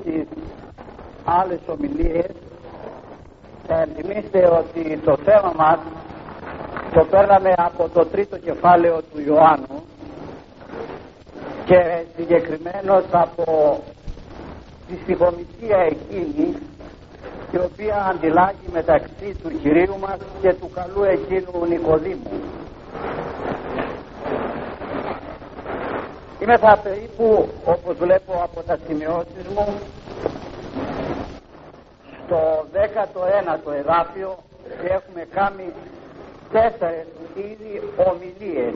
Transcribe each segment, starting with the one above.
στις άλλες ομιλίες θα ενθυμίστε ότι το θέμα μας το παίρναμε από το τρίτο κεφάλαιο του Ιωάννου και συγκεκριμένως από τη στοιχομηθεία εκείνη η οποία αντιλάγει μεταξύ του Κυρίου μας και του καλού εκείνου Νικοδήμου. Είμαι θα περίπου όπως βλέπω από τα σημειώσεις μου στο 19ο εδάφιο και έχουμε κάνει τέσσερες ήδη ομιλίες.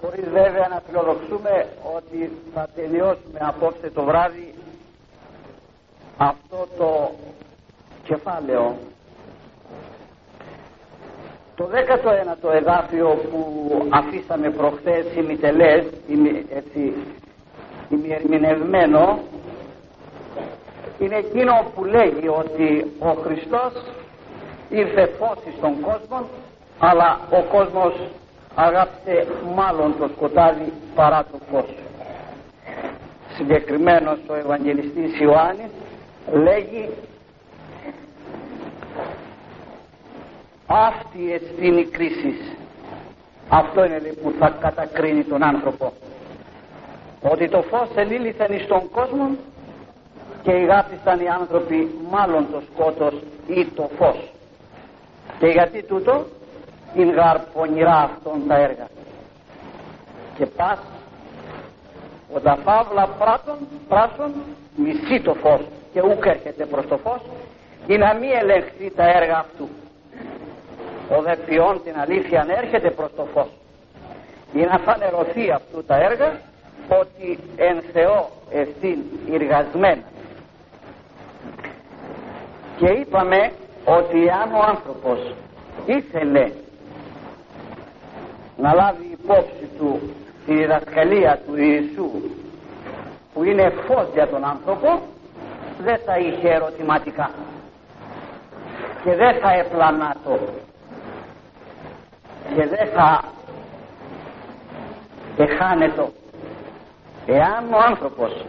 Χωρίς βέβαια να φιλοδοξούμε ότι θα τελειώσουμε απόψε το βράδυ αυτό το κεφάλαιο το 19ο εδάφιο που αφήσαμε προχθές ημιτελές έτσι ημιερμηνευμένο είναι εκείνο που λέγει ότι ο Χριστός ήρθε φως στον κόσμο αλλά ο κόσμος αγάπησε μάλλον το σκοτάδι παρά το φως. Συγκεκριμένος ο Ευαγγελιστής Ιωάννης λέγει αυτή εστίν η κρίσης. Αυτό είναι που θα κατακρίνει τον άνθρωπο. Ότι το φως ελήλυθεν στον κόσμο και ηγάπησαν οι άνθρωποι μάλλον το σκότος ή το φως. Και γιατί τούτο; Είναι γαρ πονηρά αυτών τα έργα. Και πας ο τα φαύλα πράτων, πράσων μισεί το φως και ούκ έρχεται προς το φως ή να μην ελεγχθεί τα έργα αυτού ο δε την αλήθεια έρχεται προς το φως. Ή να φανερωθεί αυτού τα έργα ότι εν Θεό ευθύν εργασμένα και είπαμε ότι αν ο άνθρωπος ήθελε να λάβει υπόψη του τη διδασκαλία του Ιησού που είναι φως για τον άνθρωπο δεν θα είχε ερωτηματικά. Και δεν θα το και δεν θα εχάνετο. Εάν ο άνθρωπος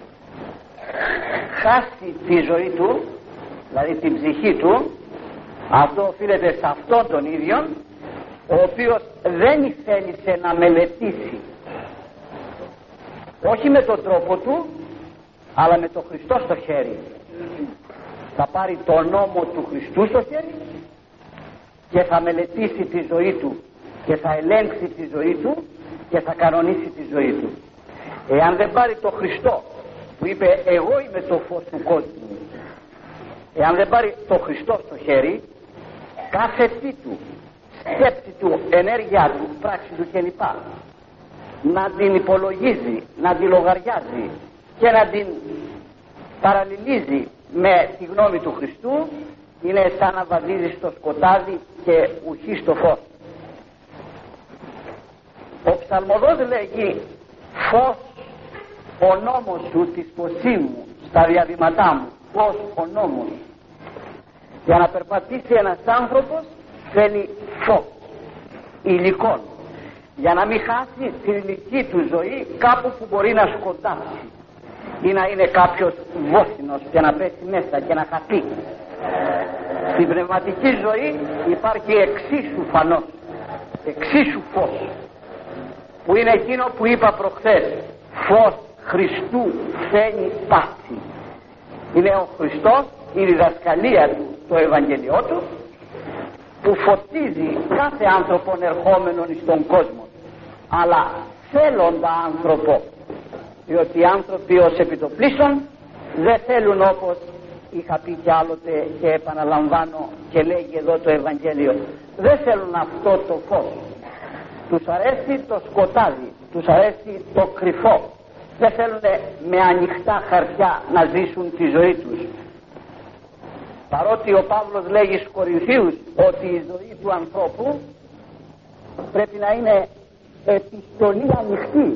χάσει τη ζωή του δηλαδή την ψυχή του αυτό οφείλεται σε αυτόν τον ίδιο ο οποίος δεν θέλησε να μελετήσει. Όχι με τον τρόπο του αλλά με τον Χριστό στο χέρι. Θα πάρει τον νόμο του Χριστού στο χέρι και θα μελετήσει τη ζωή του και θα ελέγξει τη ζωή του και θα κανονίσει τη ζωή του εάν δεν πάρει τον Χριστό που είπε εγώ είμαι το φως του κόσμου εάν δεν πάρει το Χριστό στο χέρι κάθε τι του σκέψη του, ενέργειά του, πράξη του κλπ να την υπολογίζει, να την λογαριάζει και να την παραλληλίζει με τη γνώμη του Χριστού είναι σαν να βαδίζει στο σκοτάδι και ουχή στο φως. Ο ψαλμοδός λέγει φως ο νόμος σου της μου στα διαβήματά μου φως ο νόμος για να περπατήσει ένας άνθρωπος θέλει φως υλικών για να μην χάσει την ηλική του ζωή κάπου που μπορεί να σκοτάσει ή να είναι κάποιος βόθινος και να πέσει μέσα και να χαθεί. Στην πνευματική ζωή υπάρχει εξίσου φανός εξίσου φως που είναι εκείνο που είπα προχθές φως Χριστού φαίνει πάση είναι ο Χριστός η διδασκαλία του το Ευαγγελιό του που φωτίζει κάθε άνθρωπο ερχόμενον στον κόσμο. Αλλά θέλοντα άνθρωπο διότι οι άνθρωποι ως επιτοπλίστων δεν θέλουν όπως είχα πει κι άλλοτε και επαναλαμβάνω και λέγει εδώ το Ευαγγέλιο δεν θέλουν αυτό το φως τους αρέσει το σκοτάδι τους αρέσει το κρυφό. Δεν θέλουν με ανοιχτά χαρτιά να ζήσουν τη ζωή τους. Παρότι ο Παύλος λέγει στους Κορινθίους ότι η ζωή του ανθρώπου πρέπει να είναι επιστολή ανοιχτή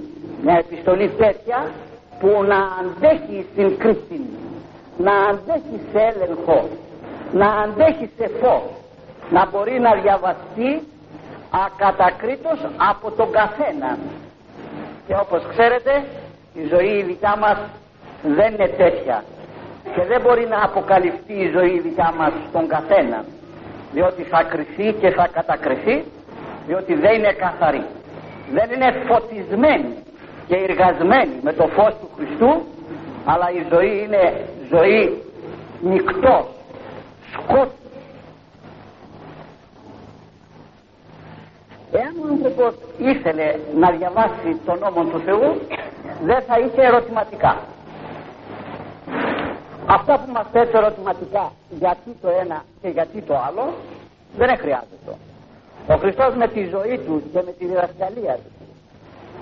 μια επιστολή τέτοια που να αντέχει στην κρίστη να αντέχει σε έλεγχο να αντέχει σε φως να μπορεί να διαβαστεί ακατακρίτως από τον καθένα και όπως ξέρετε η ζωή η δικιά μας δεν είναι τέτοια. Και δεν μπορεί να αποκαλυφθεί η ζωή δικιά μας στον καθένα διότι θα κρυθεί και θα κατακριθεί διότι δεν είναι καθαρή. Δεν είναι φωτισμένη και εργασμένη με το φως του Χριστού αλλά η ζωή είναι ζωή νυχτός σκότου Εάν ο άνθρωπος ήθελε να διαβάσει τον νόμο του Θεού, δεν θα είχε ερωτηματικά. Αυτά που μας θέτουν ερωτηματικά γιατί το ένα και γιατί το άλλο δεν χρειάζεται. Ο Χριστός με τη ζωή του και με τη διδασκαλία του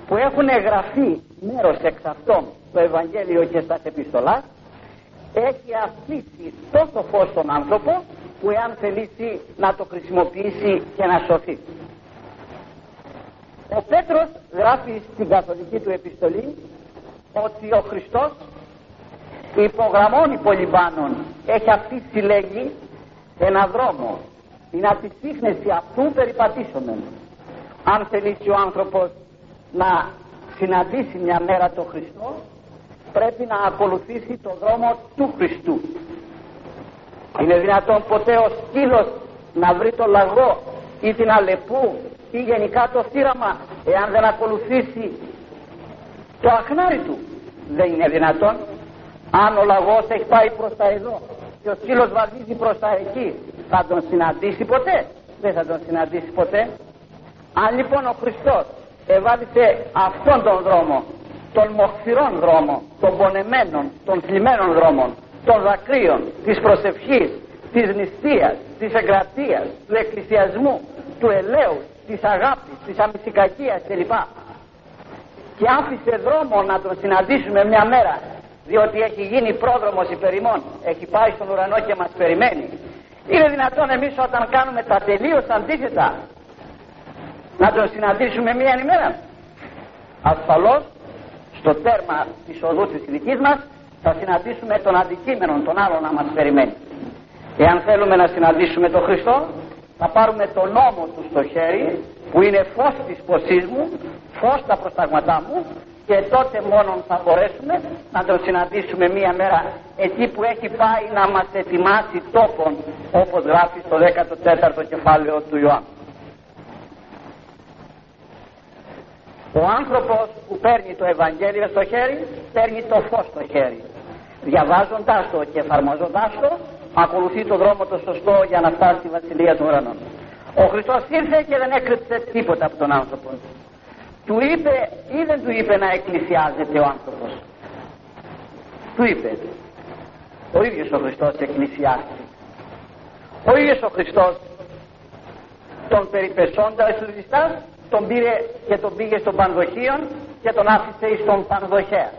που έχουν εγγραφεί μέρος εξ αυτών στο Ευαγγέλιο και στα επιστολά έχει αφήσει τόσο φως στον άνθρωπο που εάν θελήσει να το χρησιμοποιήσει και να σωθεί. Ο Πέτρος γράφει στην καθολική του επιστολή ότι ο Χριστός υπογραμμών πολυμπάνων έχει αφήσει λέγει ένα δρόμο. Την απιστύχνεση αυτού περιπατήσομεν αν θελήσει ο άνθρωπος να συναντήσει μια μέρα τον Χριστό πρέπει να ακολουθήσει το δρόμο του Χριστού. Είναι δυνατόν ποτέ ο σκύλος να βρει το λαγό ή την αλεπού ή γενικά το θύραμα εάν δεν ακολουθήσει το αχνάρι του δεν είναι δυνατόν. Αν ο λαγός έχει πάει προς τα εδώ και ο σκύλος βαδίζει προς τα εκεί θα τον συναντήσει ποτέ; Δεν θα τον συναντήσει ποτέ. Αν λοιπόν ο Χριστός εβάδισε αυτόν τον δρόμο των μοχθηρών δρόμων των πονεμένων, των θλιμμένων δρόμων των δακρύων, της προσευχής της νηστείας, της εγκρατείας του εκκλησιασμού του ελαίου της αγάπης, της αμυσικακίας κλπ. Και άφησε δρόμο να τον συναντήσουμε μια μέρα διότι έχει γίνει πρόδρομος υπερημών, έχει πάει στον ουρανό και μας περιμένει. Είναι δυνατόν εμείς όταν κάνουμε τα τελείως αντίθετα να τον συναντήσουμε μια ημέρα. Ασφαλώς στο τέρμα της οδού της δικής μας θα συναντήσουμε τον αντικείμενο τον άλλο να μας περιμένει. Εάν θέλουμε να συναντήσουμε τον Χριστό θα πάρουμε τον νόμο του στο χέρι που είναι φως της ποσής μου, φως τα προσταγματά μου και τότε μόνο θα μπορέσουμε να τον συναντήσουμε μία μέρα εκεί που έχει πάει να μας ετοιμάσει τόπον όπως γράφει στο 14ο κεφάλαιο του Ιωάννου. Ο άνθρωπος που παίρνει το Ευαγγέλιο στο χέρι παίρνει το φως στο χέρι. Διαβάζοντάς το και εφαρμόζοντάς το ακολουθεί το δρόμο το σωστό για να φτάσει στη Βασιλεία των Ουρανών. Ο Χριστός ήρθε και δεν έκρυψε τίποτα από τον άνθρωπο. Του είπε ή δεν του είπε να εκκλησιάζεται ο άνθρωπος; Του είπε. Ο ίδιος ο Χριστός εκκλησιάστηκε. Ο ίδιος ο Χριστός τον περιπεσόντας στους τον πήρε και τον πήγε στον Πανδοχείο και τον άφησε στον Πανδοχέα.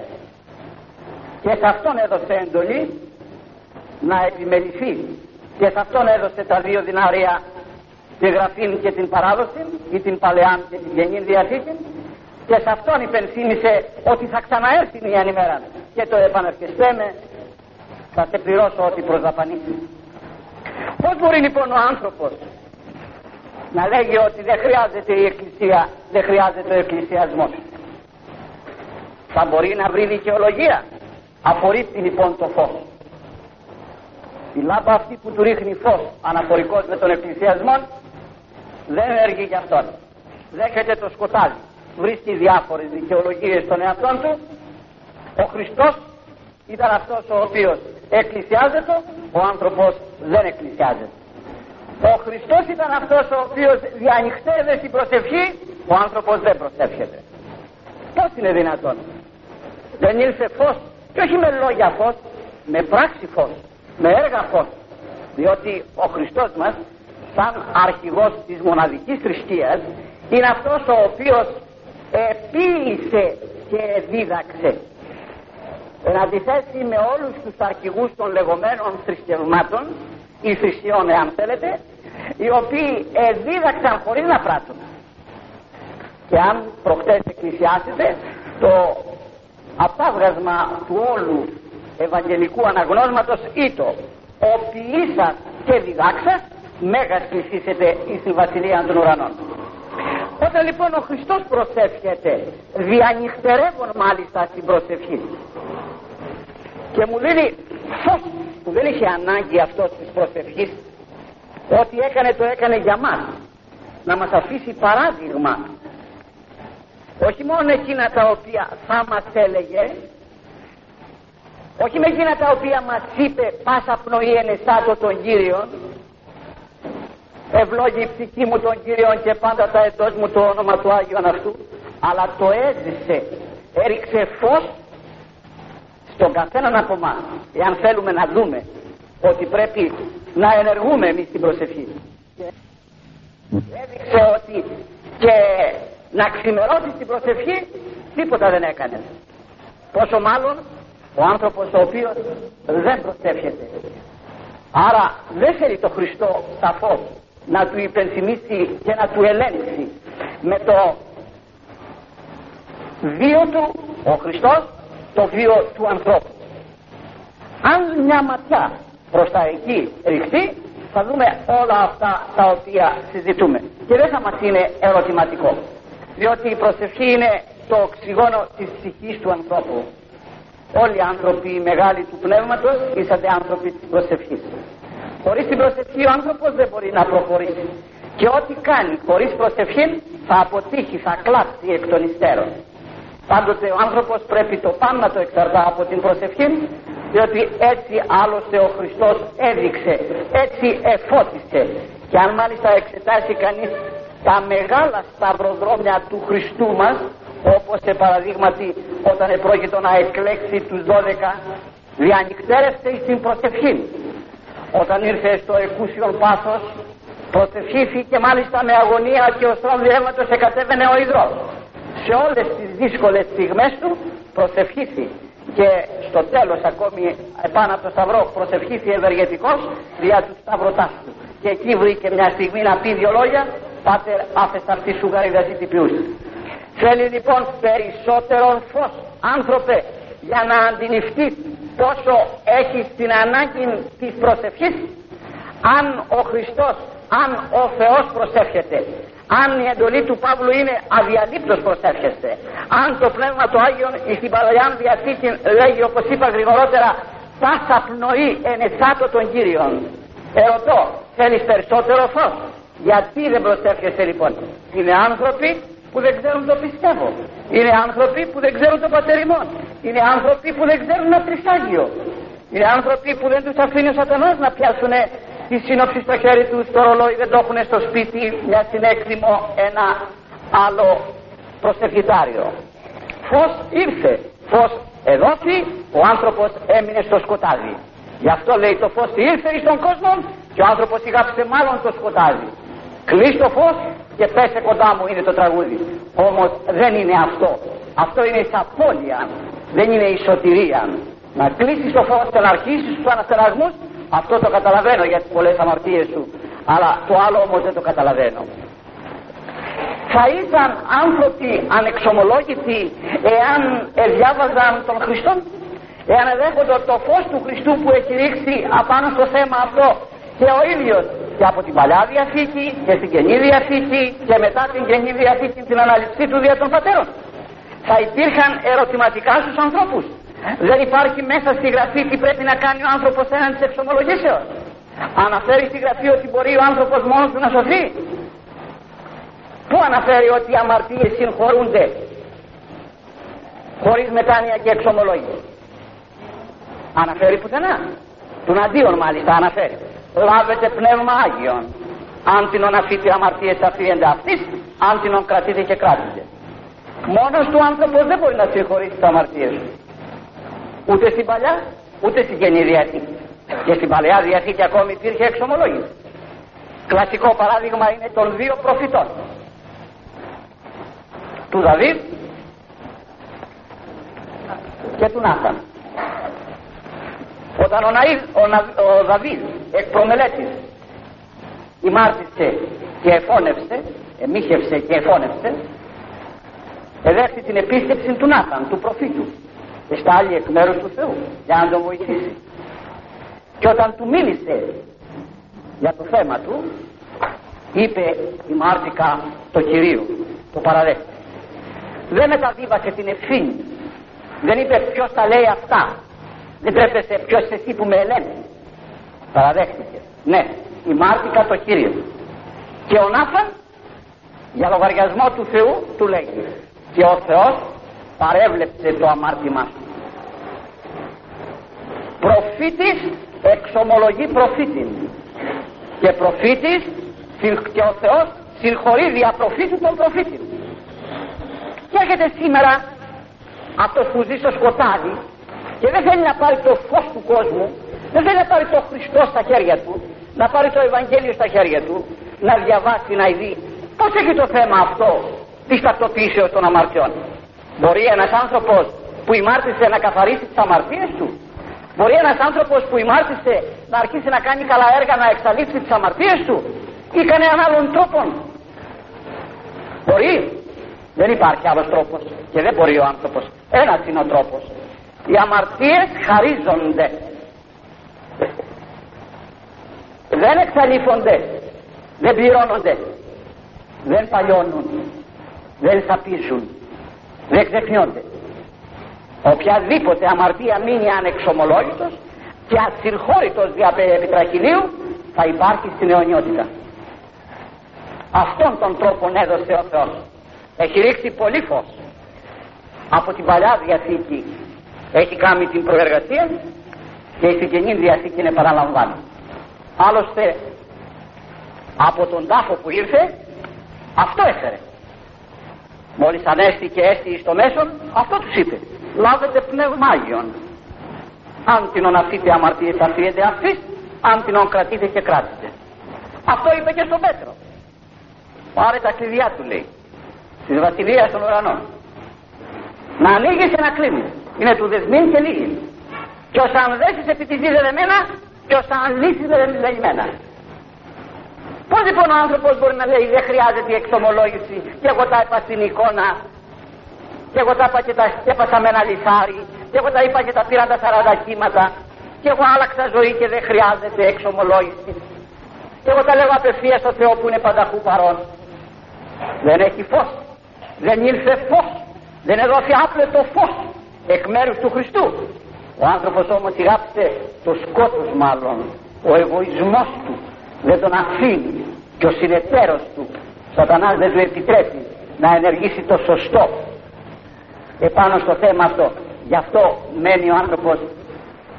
Και σε αυτόν έδωσε εντολή να επιμεληθεί και σε αυτόν έδωσε τα δύο δυνάρια τη γραφή και την παράδοση ή την παλαιά και την γενή διαθήκη και σε αυτόν υπενθύμησε ότι θα ξαναέρθει μια ημέρα και το επαναρχεστέ με θα σε πληρώσω ό,τι προσδαπανίσει. Πώς μπορεί λοιπόν ο άνθρωπος να λέγει ότι δεν χρειάζεται η Εκκλησία, δεν χρειάζεται ο εκκλησιασμός; Θα μπορεί να βρει δικαιολογία. Απορρίπτει λοιπόν το φως. Η λάμπα αυτή που του ρίχνει φως αναφορικός με τον εκκλησιασμό δεν έργει για αυτόν. Δέχεται το σκοτάδι. Βρίσκει διάφορες δικαιολογίες στον εαυτό του. Ο Χριστός ήταν αυτός ο οποίος εκκλησιάζεται, ο άνθρωπος δεν εκκλησιάζεται. Ο Χριστός ήταν αυτός ο οποίος διανυχτεύεται στην προσευχή, ο άνθρωπος δεν προσεύχεται. Πώς είναι δυνατόν; Δεν ήρθε φως και όχι με λόγια φως, με πράξη φως με έργα φως διότι ο Χριστός μας σαν αρχηγός της μοναδικής θρησκείας είναι αυτός ο οποίος επίησε και δίδαξε. Εν αντιθέσει με όλους τους αρχηγούς των λεγόμενων θρησκευμάτων ή θρησκειών εάν θέλετε οι οποίοι εδίδαξαν χωρίς να πράττουν. Και αν προχτές εκκλησιάσετε το απάβγασμα του όλου Ευαγγελικού αναγνώσματος ήτο. Ο ποιήσας και διδάξας μέγας πλησίσετε εις τη Βασιλεία των Ουρανών. Όταν λοιπόν ο Χριστός προσεύχεται διανυχτερεύουν μάλιστα στην προσευχή. Και μου δίνει φως που δεν είχε ανάγκη αυτός της προσευχής. Ό,τι έκανε το έκανε για μας. Να μας αφήσει παράδειγμα. Όχι μόνο εκείνα τα οποία θα μας έλεγε όχι με εκείνα τα οποία μας είπε πάσα πνοή ενεσάτω τον Κύριον. Ευλόγει η ψυχή μου τον Κύριο και πάντα τα εντός μου το όνομα του Άγιον αυτού. Αλλά το έζησε έριξε φως στον καθέναν από εμάς εάν θέλουμε να δούμε ότι πρέπει να ενεργούμε εμείς την προσευχή. Έδειξε ότι και να ξημερώσει την προσευχή τίποτα δεν έκανε. Πόσο μάλλον ο άνθρωπος ο οποίος δεν προσεύχεται άρα δεν θέλει το Χριστό σαφώς να του υπενθυμίσει και να του ελέγξει με το βίο του ο Χριστός το βίο του ανθρώπου. Αν μια ματιά προς τα εκεί ρηχτεί θα δούμε όλα αυτά τα οποία συζητούμε. Και δεν θα μας είναι ερωτηματικό διότι η προσευχή είναι το οξυγόνο της ψυχής του ανθρώπου όλοι οι άνθρωποι οι μεγάλοι του πνεύματος είσατε άνθρωποι της προσευχής. Χωρίς την προσευχή ο άνθρωπος δεν μπορεί να προχωρήσει. Και ό,τι κάνει χωρίς προσευχή θα αποτύχει, θα κλάψει εκ των υστέρων. Πάντοτε ο άνθρωπος πρέπει το πάνω να το εξαρτά από την προσευχή διότι έτσι άλλωστε ο Χριστός έδειξε έτσι εφώτισε. Και αν μάλιστα εξετάσει κανείς τα μεγάλα σταυροδρόμια του Χριστού μας όπως σε παραδείγματι όταν επρόκειτο να εκλέξει τους 12 διανυκτέρευσε στην προσευχή όταν ήρθε στο εκούσιον πάθος προσευχήθη και μάλιστα με αγωνία και ο στρών διεύματος εκατέβαινε ο υδρός. Σε όλες τις δύσκολες στιγμές του προσευχήθη και στο τέλος ακόμη επάνω από το σταυρό προσευχήθη ευεργετικός δια του σταυρωτάς του. Και εκεί βρήκε μια στιγμή να πει δυο λόγια πάτερ άφεστα αυτή σου γαριδαζίτη ποιούς θέλει λοιπόν περισσότερο φως άνθρωπε για να αντιληφθεί πόσο έχει την ανάγκη της προσευχής αν ο Χριστός αν ο Θεός προσεύχεται αν η εντολή του Παύλου είναι αδιαλείπτως προσεύχεστε αν το Πνεύμα του Άγιον στην Παλαιά Διαθήκη λέγει όπως είπα γρηγορότερα πάσα πνοή ενεσάτω των Κύριων ερωτώ θέλεις περισσότερο φως; Γιατί δεν προσεύχεσαι λοιπόν; Είναι άνθρωποι που δεν ξέρουν το πιστεύω. Είναι άνθρωποι που δεν ξέρουν το πατεριμόν είναι άνθρωποι που δεν ξέρουν ένα τρισάγιο είναι άνθρωποι που δεν τους αφήνει ο σατανάς να πιάσουν τη σύνοψη στο χέρι τους το ρολόι δεν το έχουν στο σπίτι μια συνέκτημο ένα άλλο προσευχητάριο. Φως ήρθε. Φως εδόθη ο άνθρωπος έμεινε στο σκοτάδι. Γι' αυτό λέει το φως ήρθε στον κόσμο και ο άνθρωπος ηγάψε μάλλον το σκοτάδι. Κλείς το φως και πέσε κοντά μου είναι το τραγούδι. Όμως δεν είναι αυτό. Αυτό είναι η σαπόλια δεν είναι η σωτηρία. Να κλείσεις το φως και να αρχίσεις τους αναστεναγμούς αυτό το καταλαβαίνω για τις πολλές αμαρτίες σου. Αλλά το άλλο όμως δεν το καταλαβαίνω. Θα ήταν άνθρωποι ανεξομολόγητοι εάν διάβαζαν τον Χριστό εάν δέχονται το φως του Χριστού που έχει ρίξει απάνω στο θέμα αυτό. Και ο ίδιος και από την Παλιά Διαθήκη και στην Καινή Διαθήκη και μετά την Καινή Διαθήκη την αναλυψή του δια των πατέρων θα υπήρχαν ερωτηματικά στους ανθρώπους δεν υπάρχει μέσα στη γραφή τι πρέπει να κάνει ο άνθρωπος έναν της εξομολογήσεως. Αναφέρει στη γραφή ότι μπορεί ο άνθρωπος μόνος του να σωθεί. Πού αναφέρει ότι οι αμαρτίες συγχωρούνται χωρίς μετάνοια και εξομολόγηση; Αναφέρει πουθενά. Τον αντίον μάλιστα αναφέρει. Λάβετε πνεύμα Άγιον. Αν την αφήτε αμαρτίες αφήνεται αυτής, αν την κρατείτε και κράτησε. Μόνος του άνθρωπος δεν μπορεί να συγχωρήσει τις αμαρτίες του ούτε στην παλιά ούτε στην καινή διαθήκη. Και στην παλαιά διαθήκη ακόμη υπήρχε εξομολόγηση. Κλασικό παράδειγμα είναι των δύο προφητών. Του Δαβίδ και του Νάθαν. Όταν ο, Ναΐδ, ο, Να, ο Δαβίδ εκ προμελέτης ημάρτησε και εφώνευσε, εμίχευσε και εφώνευσε, εδέχθη την επίσκεψη του Νάθαν, του προφήτου άλλη εκ μέρους του Θεού για να τον βοηθήσει. Και όταν του μίλησε για το θέμα του είπε η Μάρτικα το Κυρίο το παραδέχτη δεν μεταβίβασε την ευθύνη. Δεν είπε ποιος τα λέει αυτά Δεν τρέπεσαι ποιος εσύ που με ελέγχει. Παραδέχτηκε. Ναι, η μάρτυκα το Κύριο. Και ο Νάφαν για λογαριασμό του Θεού του λέγει και ο Θεός παρέβλεψε το αμάρτημά σου. Προφήτης εξομολογεί προφήτη και προφήτης και ο Θεός συγχωρεί δια προφήτου τον προφήτη. Και έρχεται σήμερα αυτός που ζει στο σκοτάδι και δεν θέλει να πάρει το φως του κόσμου, δεν θέλει να πάρει το Χριστό στα χέρια του, να πάρει το Ευαγγέλιο στα χέρια του, να διαβάσει, να δει πώς έχει το θέμα αυτό της ταυτοποίησεως των αμαρτιών; Μπορεί ένας άνθρωπος που ημάρτησε να καθαρίσει τις αμαρτίες του; Μπορεί ένας άνθρωπος που ημάρτησε να αρχίσει να κάνει καλά έργα να εξαλείψει τις αμαρτίες του; Ή κανέναν άλλον τρόπο. Μπορεί. Δεν υπάρχει άλλος τρόπος και δεν μπορεί ο άνθρωπος. Ένας είναι ο τρόπος. Οι αμαρτίες χαρίζονται. Δεν εξαλείφονται. Δεν πληρώνονται. Δεν παλιώνουν. Δεν σαπίζουν. Δεν ξεχνιόνται. Οποιαδήποτε αμαρτία μείνει ανεξομολόγητος και ασυρχώρητος δια επιτραχυλίου θα υπάρχει στην αιωνιότητα. Αυτόν τον τρόπο έδωσε ο Θεός. Έχει ρίξει πολύ φως. Από την Παλιά Διαθήκη έχει κάνει την προεργασία και η Καινή Διαθήκη είναι παραλαμβάνει. Άλλωστε από τον τάφο που ήρθε αυτό έφερε. Μόλις ανέστη και έστη στο μέσον αυτό τους είπε. Λάβετε πνευμάγιον. Αν την οναθείτε αμαρτίες αφήετε αυτής, αν την κρατείτε και κράτητε. Αυτό είπε και στον Πέτρο. Πάρε τα κλειδιά του λέει. Της βασιλείας των ουρανών. Να ανοίγεις και να κλείνει. Είναι του δεσμήν και λίγη. Και ο αν δέσεις επί της δεδεμένα και ο αν λύσεις δεδεμένα. Πώς λοιπόν ο άνθρωπος μπορεί να λέει δεν χρειάζεται η εξομολόγηση και εγώ τα είπα στην εικόνα και εγώ τα είπα και τα έπασα με ένα λιθάρι και εγώ τα είπα και τα πήρα τα 40 κύματα και εγώ άλλαξα ζωή και δεν χρειάζεται εξομολόγηση. Και εγώ τα λέω απευθείας στο Θεό που είναι πανταχού παρόν. Δεν έχει φως. Δεν ήρθε φως. Δεν έδωσε άπλετο φως εκ μέρους του Χριστού. Ο άνθρωπος όμως ηράψε το σκότος μάλλον. Ο εγωισμός του δεν τον αφήνει και ο συνεταίρος του σατανάς δεν του επιτρέπει να ενεργήσει το σωστό. Επάνω στο θέμα αυτό γι' αυτό μένει ο άνθρωπος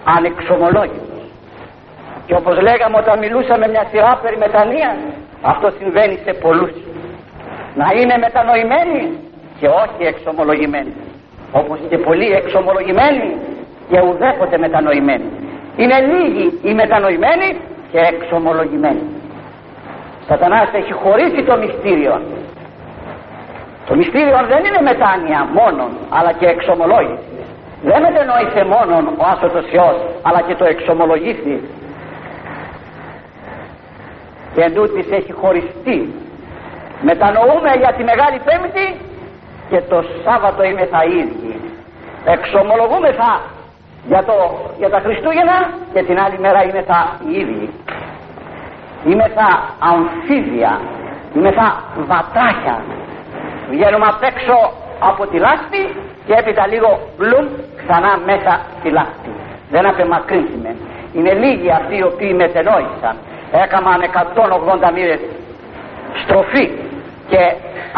ανεξομολόγητος. Και όπως λέγαμε όταν μιλούσαμε μια σειρά περί μετανοίας αυτό συμβαίνει σε πολλούς. Να είναι μετανοημένοι και όχι εξομολογημένοι όπως και πολλοί εξομολογημένοι και ουδέποτε μετανοημένοι είναι λίγοι οι μετανοημένοι και εξομολογημένοι. Σατανάς έχει χωρίσει το μυστήριο. Το μυστήριο δεν είναι μετάνοια μόνον, αλλά και εξομολόγηση. Δεν μετενόησε μόνον ο άσωτος Υιός, αλλά και το εξομολογήσει. Και εν έχει χωριστεί. Μετανοούμε για τη Μεγάλη Πέμπτη και το Σάββατο είμαι θα ίδιοι. Εξομολογούμεθα για, το, για τα Χριστούγεννα και την άλλη μέρα είμαι θα ίδιοι. Είμαι θα αμφίδια, είμαι θα βατράχια. Βγαίνουμε απ' έξω από τη λάσπη και έπειτα λίγο μπλουμ ξανά μέσα στη λάσπη. Δεν απεμακρύνθημε. Είναι λίγοι αυτοί οι οποίοι μετενόησαν. Έκαναν 180 μοίρες στροφή και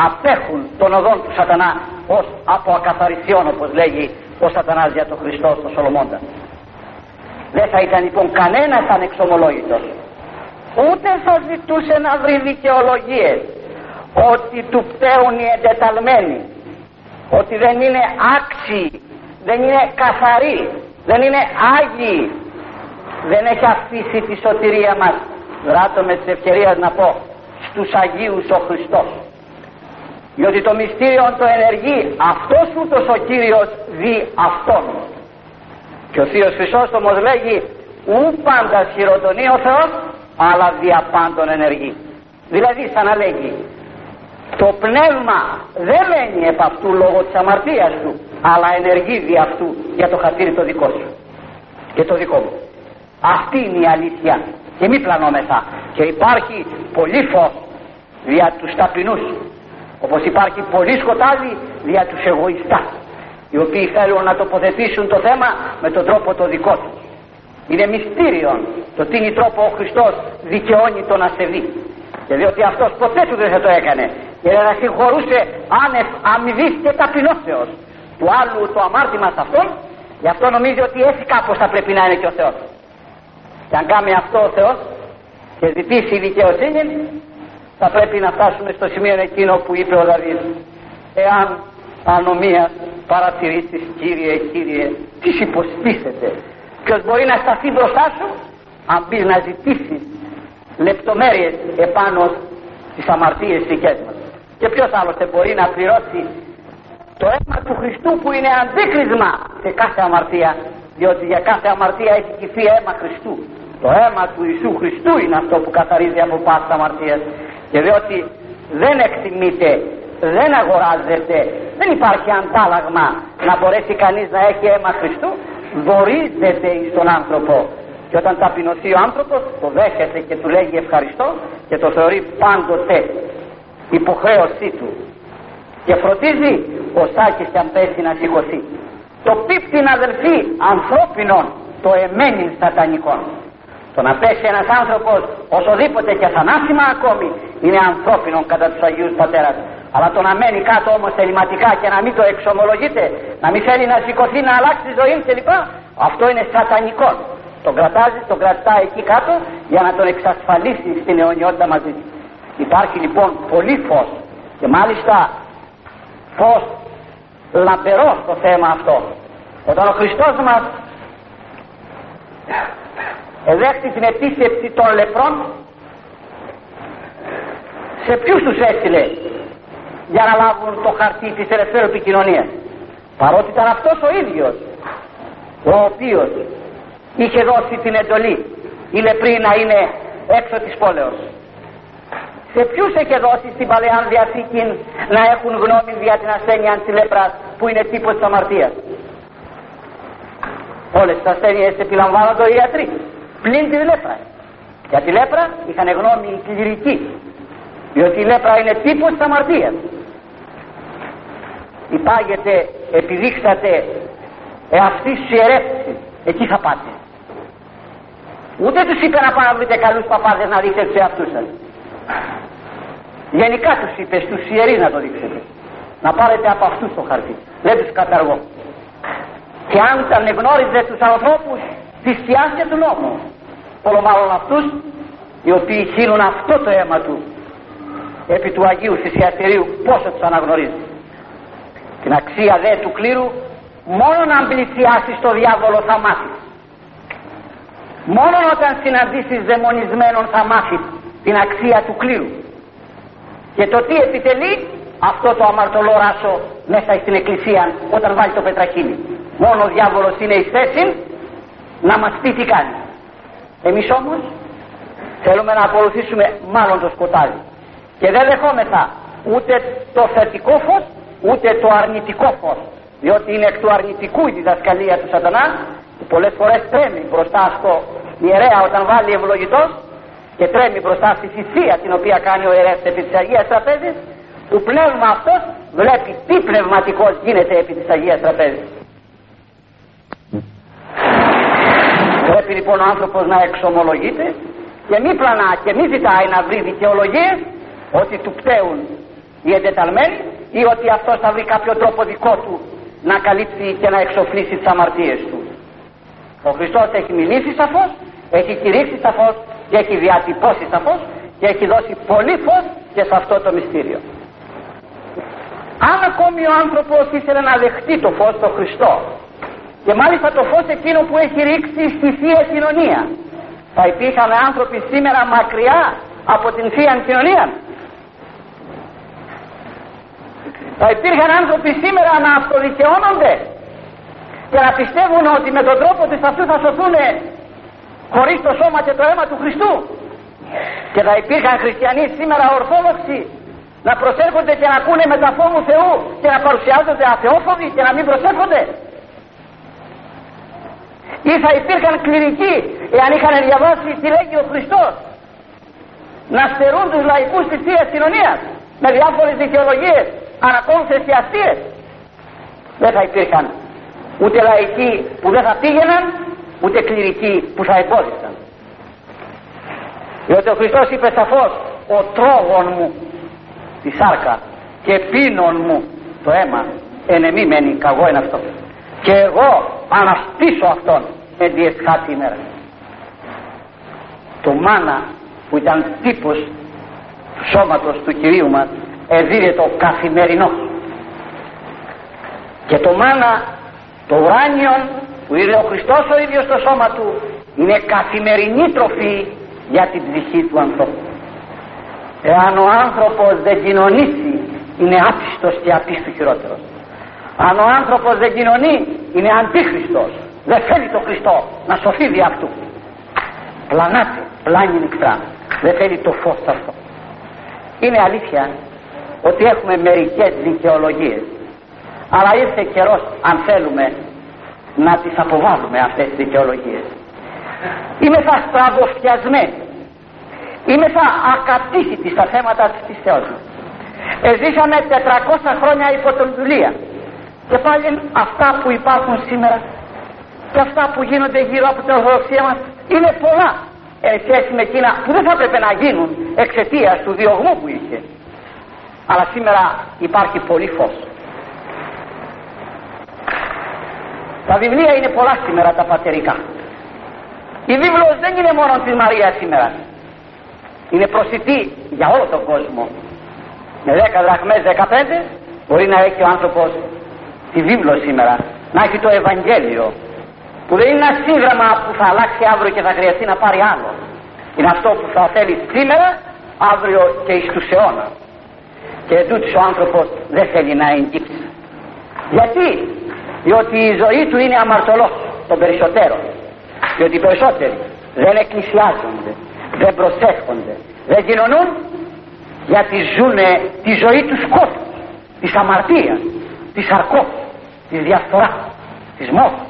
απέχουν των οδών του σατανά ως από ακαθαρισιών όπως λέγει ο σατανάς για τον Χριστό στο Σολομώντας. Δεν θα ήταν λοιπόν κανένας ανεξομολόγητος. Ούτε θα ζητούσε να βρει δικαιολογίες ότι του πτέουν οι εντεταλμένοι. Ότι δεν είναι άξιοι, δεν είναι καθαροί, δεν είναι άγιοι. Δεν έχει αφήσει τη σωτηρία μας. Ράτω με τις ευκαιρίες να πω στους Αγίους ο Χριστός. Διότι το μυστήριο το ενεργεί. Αυτός ούτως ο Κύριος δι αυτόν. Και ο Θείος Χρυσόστομος λέγει ου πάντας χειροτονεί ο Θεός αλλά δια πάντων ενεργεί δηλαδή σαν να λέγει το πνεύμα δεν μένει επ' αυτού λόγω της αμαρτίας του αλλά ενεργεί δι' αυτού για το χατήρι το δικό σου και το δικό μου αυτή είναι η αλήθεια και μη πλανόμεθα και υπάρχει πολύ φως δια τους ταπεινούς όπως υπάρχει πολύ σκοτάδι δια τους εγωιστάς οι οποίοι θέλουν να τοποθετήσουν το θέμα με τον τρόπο το δικό τους. Είναι μυστήριο το τι είναι τρόπο ο Χριστός δικαιώνει τον ασεβή. Και διότι αυτός ποτέ του δεν θα το έκανε. Και να συγχωρούσε άνευ αμοιβής και ταπεινώσεως του άλλου το αμάρτημα σε αυτόν. Γι' αυτό νομίζει ότι έτσι κάπως θα πρέπει να είναι και ο Θεός. Και αν κάνει αυτό ο Θεός και ζητήσει δικαιοσύνη θα πρέπει να φτάσουμε στο σημείο εκείνο που είπε ο Δαβίδ. Εάν ανομία παρατηρήσεις Κύριε, Κύριε, τις υποστήσετε. Ποιος μπορεί να σταθεί μπροστά σου αν πεις να ζητήσει λεπτομέρειες επάνω στις αμαρτίες δικές μας. Και ποιος άλλωστε μπορεί να πληρώσει το αίμα του Χριστού που είναι αντίκρισμα σε κάθε αμαρτία διότι για κάθε αμαρτία έχει κυφθεί αίμα Χριστού. Το αίμα του Ιησού Χριστού είναι αυτό που καθαρίζει από πάσα αμαρτία και διότι δεν εκτιμείται, δεν αγοράζεται, δεν υπάρχει αντάλλαγμα να μπορέσει κανείς να έχει αίμα Χριστού, δωρίζεται στον άνθρωπο. Και όταν ταπεινωθεί ο άνθρωπος, το δέχεται και του λέγει ευχαριστώ και το θεωρεί πάντοτε υποχρέωσή του. Και φροντίζει ο Σάκης αν πέσει να σηκωθεί. Το πίπτην αδελφοί ανθρώπινων το εμένει σατανικών. Το να πέσει ένας άνθρωπος οσοδήποτε και θανάσιμα ακόμη είναι ανθρώπινο κατά τους Αγίους Πατέρας. Αλλά το να μένει κάτω όμως θεληματικά και να μην το εξομολογείται, να μην θέλει να σηκωθεί, να αλλάξει τη ζωή κλπ. Αυτό είναι σατανικό. Τον κρατάζει, τον κρατά εκεί κάτω για να τον εξασφαλίσει στην αιωνιότητα μαζί του. Υπάρχει λοιπόν πολύ φως και μάλιστα φως λαμπερό στο θέμα αυτό. Όταν ο Χριστός μας εδέχτη την επίσκεψη των λεπρών σε ποιους τους έστειλε για να λάβουν το χαρτί της ελευθέρου επικοινωνίας; Παρότι ήταν αυτός ο ίδιος ο οποίος είχε δώσει την εντολή οι λεπροί να είναι έξω της πόλεως. Σε ποιους είχε δώσει στην Παλαιά Διαθήκη να έχουν γνώμη για την ασθένεια της λέπρας που είναι τύπος της αμαρτίας; Όλες τις ασθένειες επιλαμβάνονται οι ιατροί πλην τη λέπρα. Για τη λέπρα είχαν γνώμη οι κληρικοί. Διότι η λέπρα είναι τύπος της αμαρτίας. Υπάγεται, επιδείξατε εαυτή σου ιερεύση. Εκεί θα πάτε. Ούτε τους είπε να πάνε να βρείτε καλούς παπάδες να δείξετε τους εαυτούς σας. Γενικά τους είπε στους ιερείς να το δείξετε. Να πάρετε από αυτούς το χαρτί. Δεν τους καταργώ. Και αν τα γνώριζε τους ανθρώπους θυσιάστε του νόμου. Όλο μάλλον αυτούς οι οποίοι χύνουν αυτό το αίμα του επί του Αγίου Θυσιαστηρίου πόσο τους αναγνωρίζει. Την αξία δε του κλήρου μόνο να πλησιάσει στο διάβολο θα μάθει. Μόνο όταν συναντήσεις δαιμονισμένον θα μάθει την αξία του κλήρου. Και το τι επιτελεί αυτό το αμαρτωλό ράσο μέσα στην εκκλησία όταν βάλει το πετραχύλι. Μόνο ο διάβολος είναι η θέση να μας πει τι κάνει. Εμείς όμως θέλουμε να ακολουθήσουμε μάλλον το σκοτάδι. Και δεν δεχόμεθα ούτε το θετικό φως ούτε το αρνητικό φως. Διότι είναι εκ του αρνητικού η διδασκαλία του σατανά που πολλές φορές τρέμει μπροστά στο ιερέα όταν βάλει ευλογητός και τρέμει μπροστά στη θυσία την οποία κάνει ο ιερέας επί της Αγίας Τραπέζης που πνεύμα αυτός βλέπει τι πνευματικός γίνεται επί της Αγίας Τραπέζης. Πρέπει λοιπόν ο άνθρωπος να εξομολογείται και μη πλανά και μη ζητάει να βρει δικαιολογίες ότι του πταίουν οι εντεταλμένοι ή ότι αυτός θα βρει κάποιο τρόπο δικό του να καλύψει και να εξοφλήσει τις αμαρτίες του. Ο Χριστός έχει μιλήσει σαφώς, έχει κηρύξει σαφώς και έχει διατυπώσει σαφώς και έχει δώσει πολύ φως και σε αυτό το μυστήριο. Αν ακόμη ο άνθρωπος ήθελε να δεχτεί το φως το Χριστό και μάλιστα το φως εκείνο που έχει ρίξει στη Θεία Κοινωνία. Θα υπήρχαν άνθρωποι σήμερα μακριά από την Θεία Κοινωνία. Θα υπήρχαν άνθρωποι σήμερα να αυτοδικαιώνονται και να πιστεύουν ότι με τον τρόπο της αυτού θα σωθούν χωρίς το σώμα και το αίμα του Χριστού. Και θα υπήρχαν χριστιανοί σήμερα ορθόδοξοι να προσέρχονται και να ακούνε με τα φόβου Θεού και να παρουσιάζονται αθεόφοβοι και να μην προσέρχονται ή θα υπήρχαν κληρικοί εάν είχαν διαβάσει τι λέγει ο Χριστός να στερούν τους λαϊκούς της Θείας Κοινωνίας με διάφορες δικαιολογίες ανακόμψες και αστείες. Δεν θα υπήρχαν ούτε λαϊκοί που δεν θα πήγαιναν ούτε κληρικοί που θα εμπόδισαν. Διότι ο Χριστός είπε σαφώς ο τρόγων μου τη σάρκα και πίνων μου το αίμα ενεμή μένει καγό είναι αυτό και εγώ αναστήσω αυτόν εν τη εσχάτη ημέρα. Το μάνα που ήταν τύπος του σώματος του Κυρίου μας εδίδε το καθημερινό. Και το μάνα το ουράνιον που είναι ο Χριστός ο ίδιος στο σώμα του είναι καθημερινή τροφή για την ψυχή του ανθρώπου. Εάν ο άνθρωπος δεν κοινωνήσει είναι άπιστος και απίστου χειρότερος αν ο άνθρωπος δεν κοινωνεί είναι αντίχριστος. Δεν θέλει το Χριστό να σωθεί δι' αυτού. Πλανάται, πλάνει νυχτά δεν θέλει το φως αυτό. Είναι αλήθεια ότι έχουμε μερικές δικαιολογίες. Αλλά ήρθε καιρός αν θέλουμε να τις αποβάλουμε αυτές τις δικαιολογίες. Είμαι θα στραβοφιασμένοι είμαι θα ακατήχητοι στα θέματα της πιστεώς μας Εζήσαμε 400 χρόνια υπό τον δουλεία και πάλι αυτά που υπάρχουν σήμερα και αυτά που γίνονται γύρω από την Ορθοδοξία μας είναι πολλά εν σχέση με εκείνα που δεν θα έπρεπε να γίνουν εξαιτίας του διωγμού που είχε. Αλλά σήμερα υπάρχει πολύ φως. Τα βιβλία είναι πολλά σήμερα τα πατερικά. Η βίβλος δεν είναι μόνο της Μαρίας σήμερα. Είναι προσιτή για όλο τον κόσμο. Με 10 δραχμές 15 μπορεί να έχει ο άνθρωπος τη βίβλο σήμερα. Να έχει το Ευαγγέλιο που δεν είναι ένα σύγγραμμα που θα αλλάξει αύριο και θα χρειαστεί να πάρει άλλο. Είναι αυτό που θα θέλει σήμερα, αύριο και εις τους αιώνας. Και τούτος ο άνθρωπος δεν θέλει να εγκύψει. Γιατί, διότι η ζωή του είναι αμαρτωλός των περισσότερων. Διότι οι περισσότεροι δεν εκκλησιάζονται, δεν προσεύχονται, δεν κοινωνούν γιατί ζουν τη ζωή τους σκότου, της αμαρτίας, της αρκός, της διαφθοράς, της μόρφης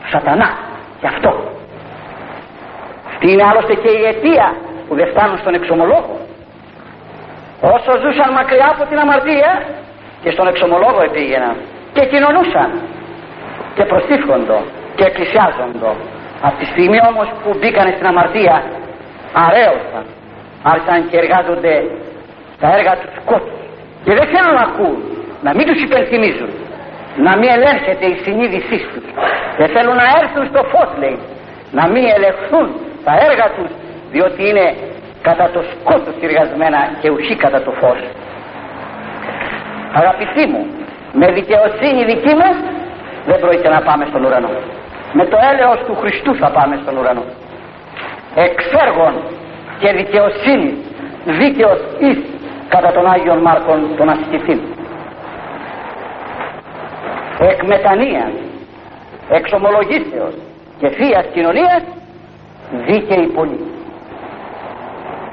του σατανά γι' αυτό. Αυτή είναι άλλωστε και η αιτία που δεν φτάνουν στον εξομολόγο. Όσο ζούσαν μακριά από την αμαρτία και στον εξομολόγο επήγαιναν και κοινωνούσαν και προστίφχοντο και εκκλησιάζοντο. Από τη στιγμή όμως που μπήκαν στην αμαρτία αρέωσαν άρχισαν και εργάζονται τα έργα του σκότους και δεν θέλουν να ακούν να μην τους υπενθυμίζουν να μην ελέγχεται η συνείδησή τους. Δεν θέλουν να έρθουν στο φως λέει. Να μην ελεγχθούν τα έργα τους διότι είναι κατά το σκότος εργασμένα και ουσί κατά το φως. Αγαπητοί μου, με δικαιοσύνη δική μας δεν πρόκειται να πάμε στον ουρανό. Με το έλεος του Χριστού θα πάμε στον ουρανό. Εξέργων και δικαιοσύνη δίκαιος εις κατά τον Άγιον Μάρκον των ασκηθήν εκ μετανοίας, εξομολογήσεως και θείας κοινωνίας δίκαιοι πολύ.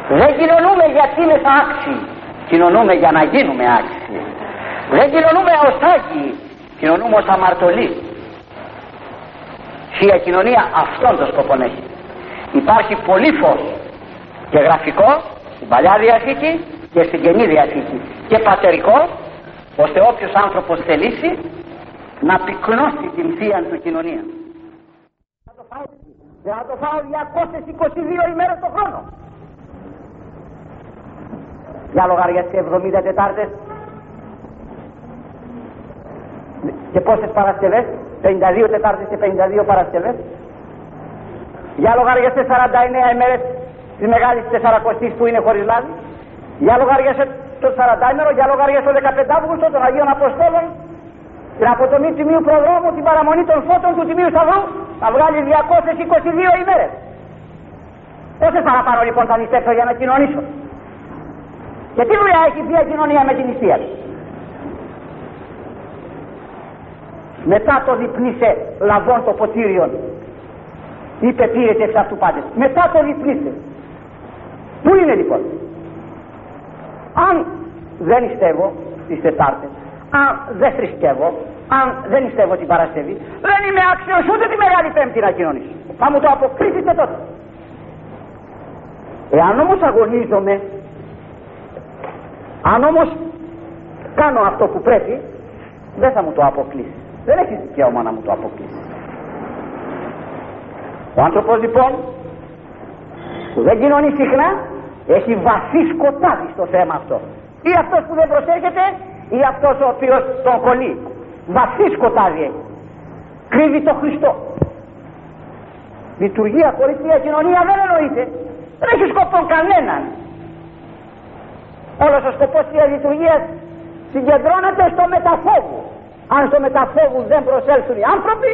Δεν κοινωνούμε γιατί είναι θα άξιοι, κοινωνούμε για να γίνουμε άξιοι. Δεν κοινωνούμε ως άγιοι, κοινωνούμε ως αμαρτωλοί. Θεία κοινωνία αυτόν τον σκοπό έχει. Υπάρχει πολύ φως και γραφικό στην Παλιά Διαθήκη και στην Καινή Διαθήκη και πατερικό ώστε όποιος άνθρωπος θελήσει να πυκνώσει την θεία του κοινωνία. Θα το φάω, θα το φάω 222 ημέρες το χρόνο. Για λογαριασίες 70 Τετάρτες και πόσες Παρασκευές, 52 Τετάρτες και 52 Παρασκευές. Για λογαριασίες 49 ημέρες της μεγάλης Τεσσαρακοστής που είναι χωρίς λάδι. Για λογαριασίες το 40 ημέρο, για λογαριασίες το 15 Αύγουστο των Αγίων Αποστόλων την αποτομή του Τιμίου Προδρόμου, την παραμονή των φώτων του Τιμίου Σταυρού, θα βγάλεις 222 ημέρες. Πόσες παραπάνω λοιπόν θα νηστέψω για να κοινωνήσω; Και τι δουλειά έχει η κοινωνία με την νηστεία Μετά το διπνίσε λαβών το ποτήριον. Είπε πήρετε εξ αυτού πάντες. Μετά το διπνίσε. Πού είναι λοιπόν; Αν δεν νηστεύω τις Τετάρτες αν δεν θρησκεύω, αν δεν πιστεύω την Παρασκευή, δεν είμαι άξιος ούτε τη Μεγάλη Πέμπτη να κοινωνήσω. Θα μου το αποκρίσετε τότε. Εάν όμως αγωνίζομαι, αν όμως κάνω αυτό που πρέπει, δεν θα μου το αποκλείσει δεν έχει δικαίωμα να μου το αποκλείσει ο άνθρωπος λοιπόν που δεν κοινωνεί συχνά έχει βαθύ σκοτάδι στο θέμα αυτό ή αυτός που δεν προσέχεται ή αυτός ο οποίος τον κολλεί. Βαθύς σκοτάδι έχει. Κρύβει το Χριστό. Λειτουργία χωρίς μια κοινωνία δεν εννοείται. Δεν έχει σκοπό κανέναν. Όλος ο σκοπός της λειτουργίας συγκεντρώνεται στο μεταφόγου αν στο μεταφόγου δεν προσέλθουν οι άνθρωποι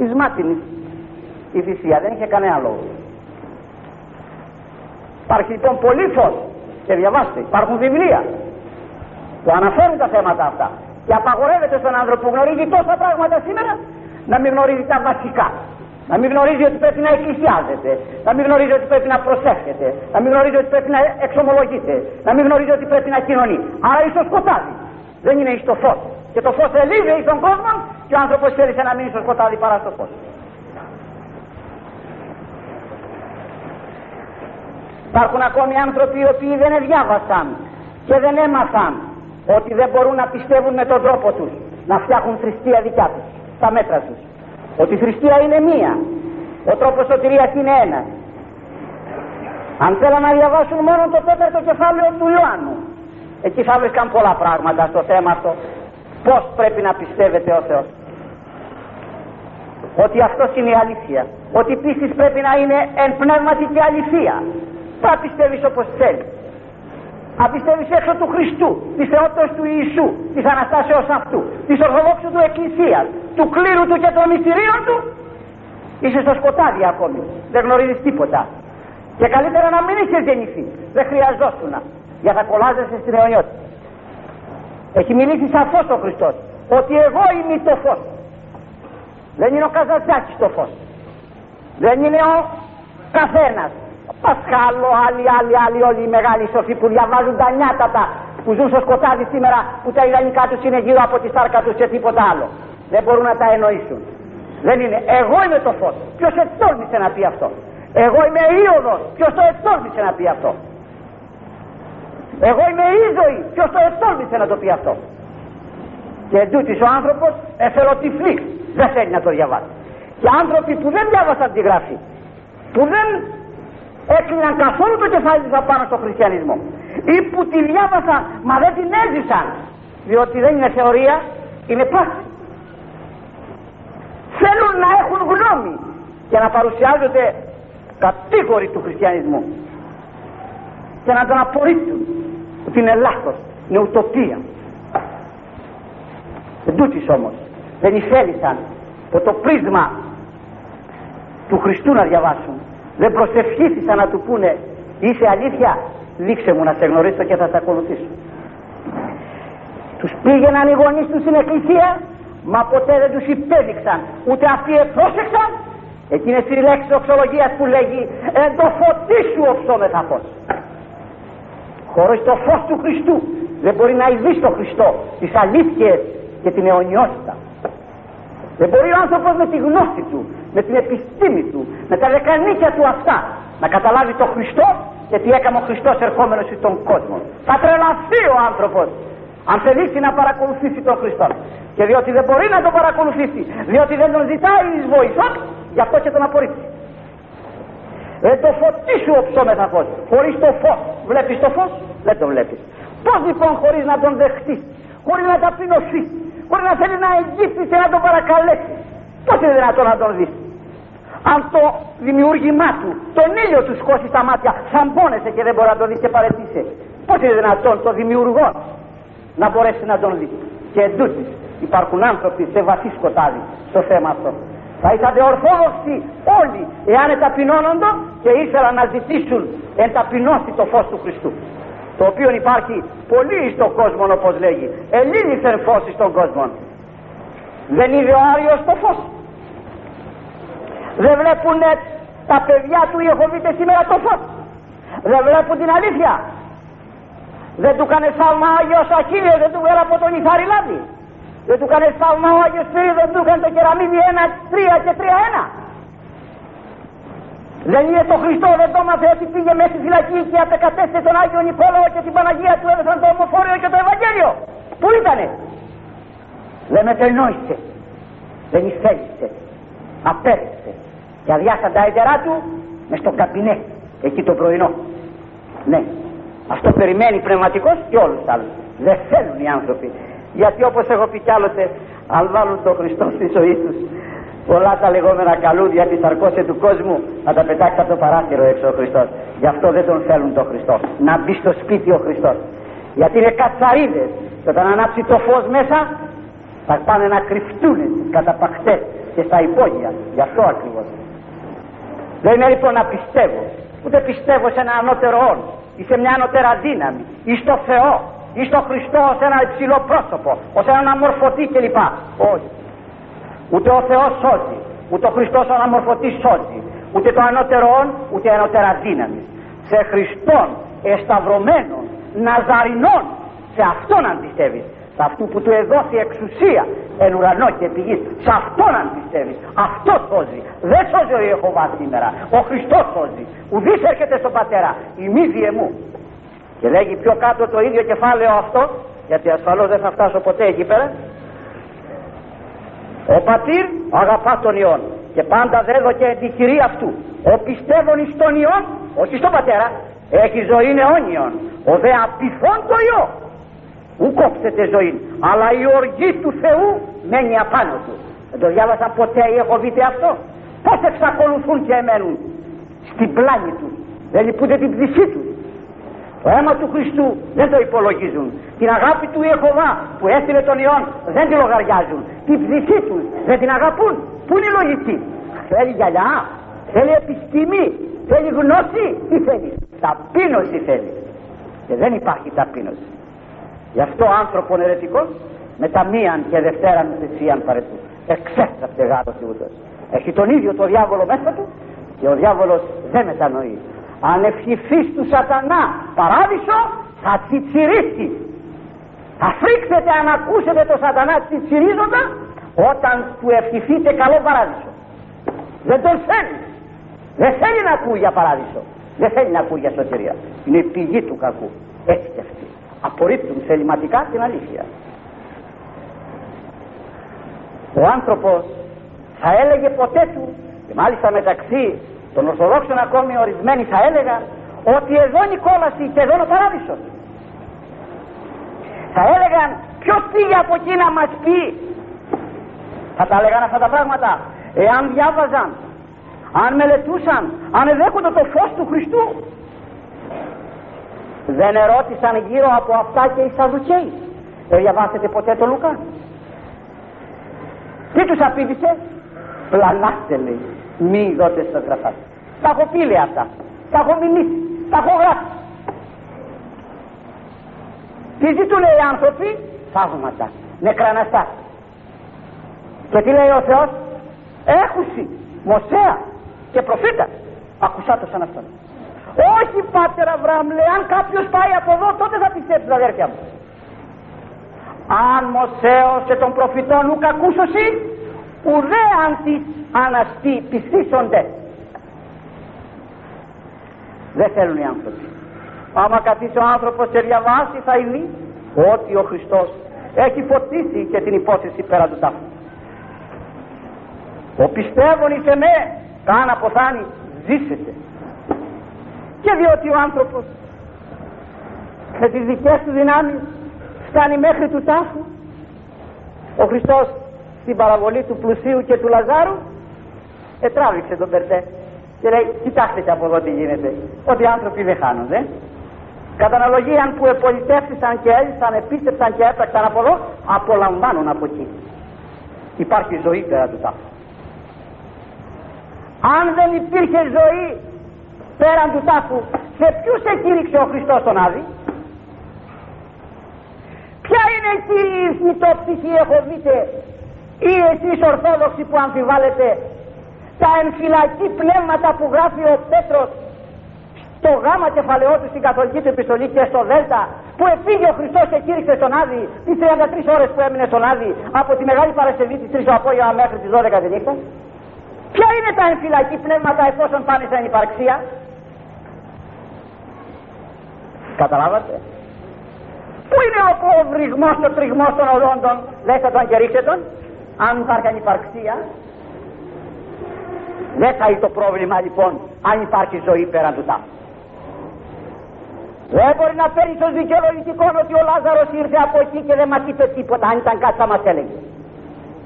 εις μάτινη η θυσία δεν είχε κανένα λόγο. Υπάρχει λοιπόν πολύ φως και διαβάστε υπάρχουν βιβλία που αναφέρουν τα θέματα αυτά και απαγορεύεται στον άνθρωπο που γνωρίζει τόσα πράγματα σήμερα να μην γνωρίζει τα βασικά να μην γνωρίζει ότι πρέπει να εκκλησιάζεται, να μην γνωρίζει ότι πρέπει να προσεύχεται, να μην γνωρίζει ότι πρέπει να εξομολογείται, να μην γνωρίζει ότι πρέπει να κοινωνεί. Άρα είσαι σκοτάδι. Δεν είναι εις το φως. Και το φως ελίγει εις τον κόσμο και ο άνθρωπος θέλησε να μείνει στο σκοτάδι παρά στο φως. Υπάρχουν ακόμη άνθρωποι οι οποίοι δεν διάβασαν και δεν έμαθαν ότι δεν μπορούν να πιστεύουν με τον τρόπο τους να φτιάχνουν θρησκεία δικιά τους, στα μέτρα τους. Ότι η θρησκεία είναι μία ο τρόπος σωτηρίας είναι ένας. Αν θέλουν να διαβάσουν μόνο το τέταρτο κεφάλαιο του Ιωάννου εκεί θα βρίσκαν πολλά πράγματα στο θέμα αυτό. Πως πρέπει να πιστεύετε ο Θεός. Ότι αυτό είναι η αλήθεια. Ότι η πίστη πρέπει να είναι εν πνεύματι και αληθεία. Θα πιστεύεις όπως θέλεις αν πιστεύεις έξω του Χριστού, της θεότητας του Ιησού, της Αναστάσεως αυτού, της Ορθοδόξου του Εκκλησίας, του κλήρου του και των μυστηρίων του, είσαι στο σκοτάδι ακόμη. Δεν γνωρίζεις τίποτα. Και καλύτερα να μην είσαι γεννηθεί. Δεν χρειαζόσουν για να κολλάζεσαι στην αιωνιότητα. Έχει μιλήσει σαφώς ο Χριστός ότι εγώ είμαι το φως. Δεν είναι ο Καζατζάκης το φως. Δεν είναι ο καθένας. Πασχάλο, άλλοι, άλλοι, άλλοι, όλοι οι μεγάλοι σοφοί που διαβάζουν τα νιάτατα που ζουν στο σκοτάδι σήμερα που τα ιδανικά τους είναι γύρω από τη σάρκα τους και τίποτα άλλο. Δεν μπορούν να τα εννοήσουν. Δεν είναι. Εγώ είμαι το φως. Ποιος ετόρμησε να πει αυτό; Εγώ είμαι ήοδος. Ποιος το ετόρμησε να πει αυτό; Εγώ είμαι η ζωή. Ποιος το ετόρμησε να το πει αυτό; Και εντούτοις ο άνθρωπος εθελοτυφλεί. Δεν θέλει να το διαβάσει. Και άνθρωποι που δεν διάβασαν τη γραφή, που δεν έκλειναν καθόλου το κεφάλι τους απάνω στο χριστιανισμό. Ή που τη διάβασαν μα δεν την έζησαν διότι δεν είναι θεωρία είναι πράξη. Θέλουν να έχουν γνώμη και να παρουσιάζονται κατήγοροι του χριστιανισμού και να τον απορρίπτουν ότι είναι λάθος, είναι ουτοπία. Εν όμως δεν ηθέλησαν από το πρίσμα του Χριστού να διαβάσουν δεν προσευχήθησαν να του πούνε είσαι αλήθεια; Δείξε μου να σε γνωρίσω και θα σε ακολουθήσω τους πήγαιναν οι γονείς τους στην εκκλησία μα ποτέ δεν τους υπέδειξαν ούτε αυτοί επρόσεξαν εκείνες οι λέξεις οξολογίας που λέγει εν το φωτί σου οψόμεθα φως χωρίς το φως του Χριστού δεν μπορεί να ειδείς το Χριστό τις αλήθειες και την αιωνιότητα. Δεν μπορεί ο άνθρωπος με τη γνώση του με την επιστήμη του, με τα δεκανίκια του αυτά, να καταλάβει το Χριστό και τι έκανε ο Χριστός ερχόμενος στον κόσμο. Θα τρελαθεί ο άνθρωπος αν θελήσει να παρακολουθήσει τον Χριστό. Και διότι δεν μπορεί να τον παρακολουθήσει, διότι δεν τον ζητάει εις βοηθό, γι' αυτό και τον απορρίπτει. Ε, το φωτί σου οψόμεθα φως. Χωρίς το φως. Βλέπεις το φως, δεν το βλέπεις. Πώς λοιπόν χωρίς να τον δεχτείς, χωρίς να ταπεινωθείς, χωρίς να θέλεις να εγγύψεις και να τον παρακαλέσεις, Πώς είναι δυνατόν να τον δεις; Αν το δημιούργημά του, τον ήλιο του σκώσει στα μάτια, πόνεσαι και δεν μπορεί να τον δεις και παρετήσει. Πώς είναι δυνατόν το δημιουργός να μπορέσει να τον δεις; Και εντούτοις υπάρχουν άνθρωποι σε βαθύ σκοτάδι στο θέμα αυτό. Θα ήταν ορθόδοξοι όλοι εάν εταπεινώνοντο και ήθελαν να ζητήσουν εν ταπεινώσει το φως του Χριστού. Το οποίο υπάρχει πολύ στον κόσμο όπως λέγει. Ελίνηθεν φως στον κόσμο. Δεν είδε ο Άριος το φως. Δεν βλέπουν τα παιδιά του οι σήμερα το φως. Δεν βλέπουν την αλήθεια. Δεν του κάνει σάλμα ο Άγιος Ακύλιος, δεν του βγάλε από τον Ιθαριλάδη. Δεν του κάνει σάλμα ο Άγιος Σπύρης, δεν του έκανε το κεραμίδι 1, 3 και 3, 1. Δεν είναι το Χριστό, δεν το μάθε ότι πήγε μέσα στη φυλακή και απεκατέστησε τον Άγιο Νικόλαο και την Παναγία του έδωσαν το ομοφόριο και το Ευαγγέλιο. Πού ήτανε; δεν μετενόησε δεν εισέλισε απέρριψε και αδειάσαν τα έτερά του μες στο καμπινέ εκεί το πρωινό. Ναι αυτό περιμένει πνευματικός και όλους τους άλλους. Δεν θέλουν οι άνθρωποι γιατί όπως έχω πει κι άλλοτε αν βάλουν τον Χριστό στη ζωή τους πολλά τα λεγόμενα καλούδια της αρκώσε του κόσμου να τα πετάξει από το παράθυρο έξω ο Χριστός. Γι' αυτό δεν τον θέλουν τον Χριστό. Να μπει στο σπίτι ο Χριστός. Γιατί είναι κατσαρίδες. Και όταν ανάψει το φως μέσα θα πάνε να κρυφτούν στις καταπαχτές και στα υπόγεια. Γι' αυτό ακριβώς δεν είναι λοιπόν να πιστεύω ούτε πιστεύω σε ένα ανώτερο όν ή σε μια ανώτερα δύναμη ή στο Θεό ή στο Χριστό ως ένα υψηλό πρόσωπο ως έναν αμορφωτή κλπ. Όχι. Ούτε ο Θεός σώζει ούτε ο Χριστός ο αναμορφωτής σώζει ούτε το ανώτερο όν ούτε ανώτερα δύναμη. Σε Χριστόν εσταυρωμένον Ναζαρινών σε αυτόν αν πιστεύεις. σε αυτού που του εδόθη εξουσία εν ουρανό και πηγής σε αυτόν αν πιστεύεις αυτός σώζει. Δεν σώζει ο Ιεχωβάς σήμερα. Ο Χριστός σώζει. Ουδής έρχεται στον πατέρα. Η μη μου και λέγει πιο κάτω το ίδιο κεφάλαιο αυτό γιατί ασφαλώς δεν θα φτάσω ποτέ εκεί πέρα. Ο πατήρ αγαπά τον Υιόν και πάντα δέδοκε την κυρία αυτού. Ο πιστεύων εις τον Υιόν όχι στον πατέρα έχει ζωή αιώνιον ο δε απειθών το Υιό ου κόψετε ζωή αλλά η οργή του Θεού μένει απάνω του. Δεν το διάβασα ποτέ ή έχω δείτε αυτό. Πως εξακολουθούν και εμένουν στην πλάνη του. Δεν λυπούνται την ψυχή του. Το αίμα του Χριστού δεν το υπολογίζουν. Την αγάπη του Ιεχωβά που έστειλε τον Υιόν δεν τη λογαριάζουν. Την ψυχή τους δεν την αγαπούν. Πού είναι η λογική; Θέλει γυαλιά θέλει επιστήμη θέλει γνώση τι θέλει ταπείνωση θέλει. Και δεν υπάρχει ταπείνωση γι' αυτό άνθρωπος ερετικό με τα μίαν και δευτέραν θυσίαν παρετού. Εξέστραπτε γάτος ούτως έχει τον ίδιο το διάβολο μέσα του και ο διάβολος δεν μετανοεί. Αν ευχηθείς του σατανά παράδεισο θα τσιτσιρίσεις. Θα φρίξετε αν ακούσετε το σατανά τσιτσιρίζοντα όταν του ευχηθείτε καλό παράδεισο. Δεν τον θέλει. Δεν θέλει να ακούει για παράδεισο. Δεν θέλει να ακούει για σωτηρία. Είναι η πηγή του κακού. Έτσι και αυτή απορρίπτουν θεληματικά την αλήθεια. Ο άνθρωπος θα έλεγε ποτέ του και μάλιστα μεταξύ των Ορθοδόξων ακόμη ορισμένοι θα έλεγαν ότι εδώ είναι η κόλαση και εδώ είναι ο παράδεισος. Θα έλεγαν ποιος πήγε από εκεί να μας πει; Θα τα έλεγαν αυτά τα πράγματα. Εάν διάβαζαν αν μελετούσαν αν εδέχονται το φως του Χριστού δεν ερώτησαν γύρω από αυτά και οι Σαδουκαίοι. Δεν διαβάσετε ποτέ το Λουκά. Τι τους απήντησε; Πλανάστε λέει. Μη δότε στο γραφά. Τα έχω πει λέει αυτά. Τα έχω μιμήσει τα έχω γράψει. Τι ζητούν οι άνθρωποι; Θαύματα. Νεκραναστά. Και τι λέει ο Θεός; Έχουσι Μωσέα και προφήτας. Ακουσά το σαν αυτόν όχι πάτερ Αβραάμ λέει αν κάποιος πάει από εδώ τότε θα πιστέψει αδέρφια μου. Αν Μωσέος και των προφητών ουκ ακούσωσι ουδέ αν τις αναστεί πιστήσονται δεν θέλουν οι άνθρωποι. Άμα καθίσει ο άνθρωπος και διαβάσει θα είναι ότι ο Χριστός έχει φωτίσει και την υπόθεση πέρα του τάφου. Ο πιστεύων εις εμέ καν αποθάνει ζήσετε και διότι ο άνθρωπος με τις δικές του δυνάμεις φτάνει μέχρι του τάφου ο Χριστός στην παραβολή του πλουσίου και του Λαζάρου ετράβηξε τον Περτέ και λέει κοιτάξτε από εδώ τι γίνεται ότι οι άνθρωποι δεν χάνονται. Κατά αναλογία που επολιτεύτησαν και έλυσαν επίστεψαν και έπραξαν από εδώ απολαμβάνουν από εκεί. Υπάρχει ζωή πέρα του τάφου. Αν δεν υπήρχε ζωή πέραν του τάφου σε ποιους εκήρυξε ο Χριστός τον Άδη; Ποια είναι εκεί η θνητόψυχη έχω δείτε ή εσείς Ορθόδοξοι που αμφιβάλλετε; Τα εμφυλακή πνεύματα που γράφει ο Πέτρος στο γάμα κεφαλαιό του στην καθολική του επιστολή και στο δέλτα που επήγε ο Χριστός και κήρυξε στον Άδη τις 33 ώρες που έμεινε στον Άδη από τη Μεγάλη Παρασκευή τις 3 το απόγευμα μέχρι τις 12 τη νύχτα; Ποια είναι τα εμφυλακή πνεύματα εφόσον πάνε στην υπαρξία καταλάβατε; Πού είναι ο βρυγμός, ο τριγμός των οδόντων, λέτε τον και ρίξτε τον, αν υπάρχει ανυπαρξία. Δεν θα είναι το πρόβλημα λοιπόν αν υπάρχει ζωή πέραν του τάφου. Δεν μπορεί να φέρει στο δικαιολογητικό ότι ο Λάζαρος ήρθε από εκεί και δεν μας είπε τίποτα. Αν ήταν κάτι θα μας έλεγε.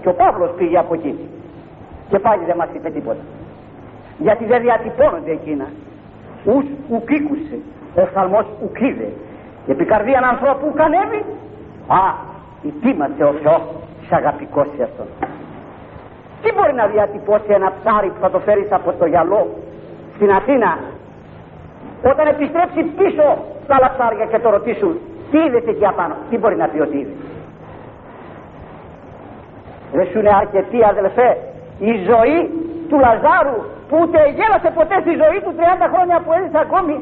Και ο Παύλος πήγε από εκεί. Και πάλι δεν μας είπε τίποτα. Γιατί δεν διατυπώνονται εκείνα. Ους ουκίκουσε. Ο φθαλμός ουκίδε. Και επί καρδίαν ανθρώπου κανέβη. Α, ητήμασε ο Θεός σε αγαπικός σε αυτόν. Τι μπορεί να διατυπώσει ένα ψάρι που θα το φέρεις από το γυαλό στην Αθήνα; Όταν επιστρέψει πίσω στα άλλα ψάρια και το ρωτήσουν τι είδες εκεί απάνω, τι μπορεί να πει ότι είδες; Δεν σου είναι αρκετή αδελφέ η ζωή του Λαζάρου που ούτε γέλασε ποτέ στη ζωή του 30 χρόνια που έζησε ακόμη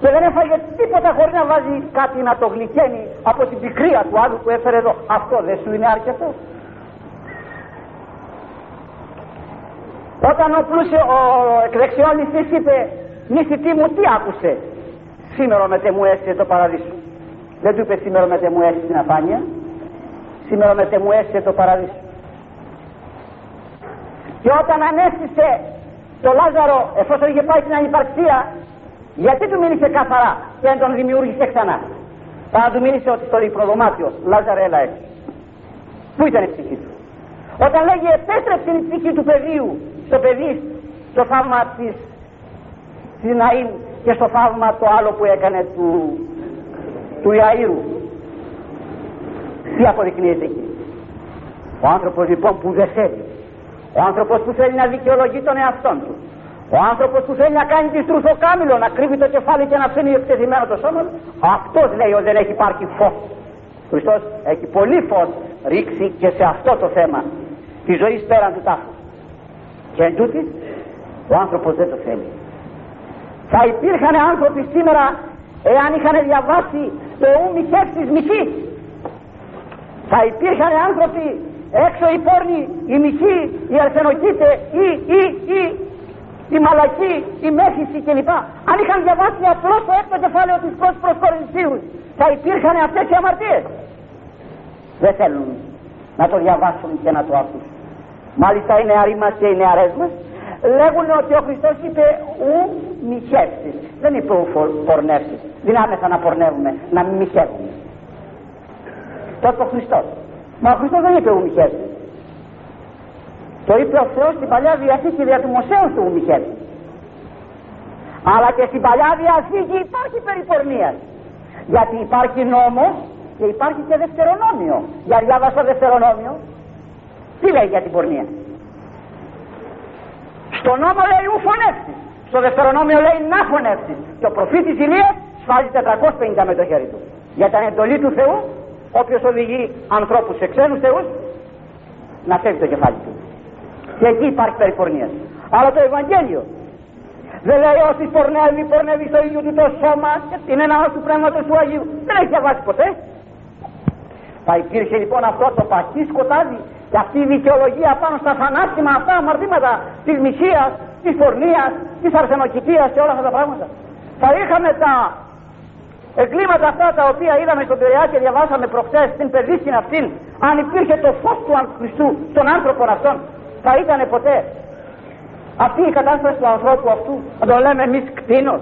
και δεν έφαγε τίποτα χωρίς να βάζει κάτι να το γλυκαίνει από την πικρία του άλλου που έφερε εδώ. Αυτό δεν σου είναι αρκετό. Όταν ο πλούσιο, ο εκδεξιόλιστης είπε νησιτή μου τι άκουσε; Σήμερα με μου έστειλε το παραδείσο δεν του είπε σήμερα με μου έστειλε την αφάνεια σήμερα με μου έστειλε το παραδείσο και όταν ανέστησε το Λάζαρο εφόσον είχε πάει στην ανυπαρξία γιατί του μίλησε καθαρά και δεν τον δημιούργησε ξανά; Θα του μίλησε ότι στο διπροδωμάτιο Λάζαρο έλα έτσι πού ήταν η ψυχή του; Όταν λέγει επέστρεψε η ψυχή του παιδίου στο παιδί στο θαύμα της Σιναήν και στο θαύμα το άλλο που έκανε του, του Ιαΐρου. Τι αποδεικνύεται εκεί; Ο άνθρωπος λοιπόν που δεν θέλει. Ο άνθρωπος που θέλει να δικαιολογεί τον εαυτόν του. Ο άνθρωπος που θέλει να κάνει τη στρουθοκάμιλο, να κρύβει το κεφάλι και να αφήνει εκτεθειμένο το σώμα αυτός λέει ότι δεν έχει υπάρχει φως. Χριστός έχει πολύ φως ρίξει και σε αυτό το θέμα της ζωής πέραν του τάφου. Και εν τούτης, ο άνθρωπος δεν το θέλει. Θα υπήρχαν άνθρωποι σήμερα εάν είχαν διαβάσει το ου μοιχεύσεις μοιχή. Θα υπήρχαν άνθρωποι έξω οι πόρνοι, οι μοιχοί, οι αρσενοκίτε, ή, ή, ή, η μαλακή, η μέθηση κλπ. Αν είχαν διαβάσει απλώ το έκτο κεφάλαιο της πρώτης προς θα υπήρχαν αυτές οι αμαρτίες. Δεν θέλουν να το διαβάσουν και να το ακούσουν. Μάλιστα οι νεαροί μας και οι νεαρές μας λέγουν ότι ο Χριστός είπε ου μοιχεύσεις δεν είπε ου πορνεύσεις δυνάμεσα να πορνεύουμε να μην μοιχεύουμε το είπε ο Χριστός μα ο Χριστός δεν είπε ου μοιχεύσεις το είπε ο Θεός στην Παλιά Διαθήκη δια του Μωσέου του ου μοιχεύσεις αλλά και στην Παλιά Διαθήκη υπάρχει περιπορνίας γιατί υπάρχει νόμος και υπάρχει και δευτερονόμιο για διάβασα δευτερονόμιο τι λέει για την πορνεία; Στο νόμο λέει ου φωνεύσεις. Στο δευτερονόμιο λέει να φωνεύσεις. Και ο προφήτης Ηλίας σφάζει 450 με το χέρι του. Για την εντολή του Θεού, όποιος οδηγεί ανθρώπους σε ξένους θεούς, να φεύγει το κεφάλι του. Και εκεί υπάρχει περιπορνία. Αλλά το Ευαγγέλιο δεν λέει ότι πορνεύει, πορνεύει στο ίδιο του το σώμα, είναι ένα του πνεύματος του Αγίου. Δεν έχει διαβάσει ποτέ. Θα υπήρχε λοιπόν αυτό το παχύ σκοτάδι και αυτή η δικαιολογία πάνω στα θανάσιμα αυτά αμαρτήματα της μυσίας, της πορνείας, της αρσενοκητίας και όλα αυτά τα πράγματα. Θα είχαμε τα εγκλήματα αυτά τα οποία είδαμε στον Πειραιά και διαβάσαμε προχθές στην παιδίσκην αυτήν αν υπήρχε το φως του Χριστού στον άνθρωπο αυτόν θα ήταν ποτέ αυτή η κατάσταση του ανθρώπου αυτού να το λέμε εμείς κτίνος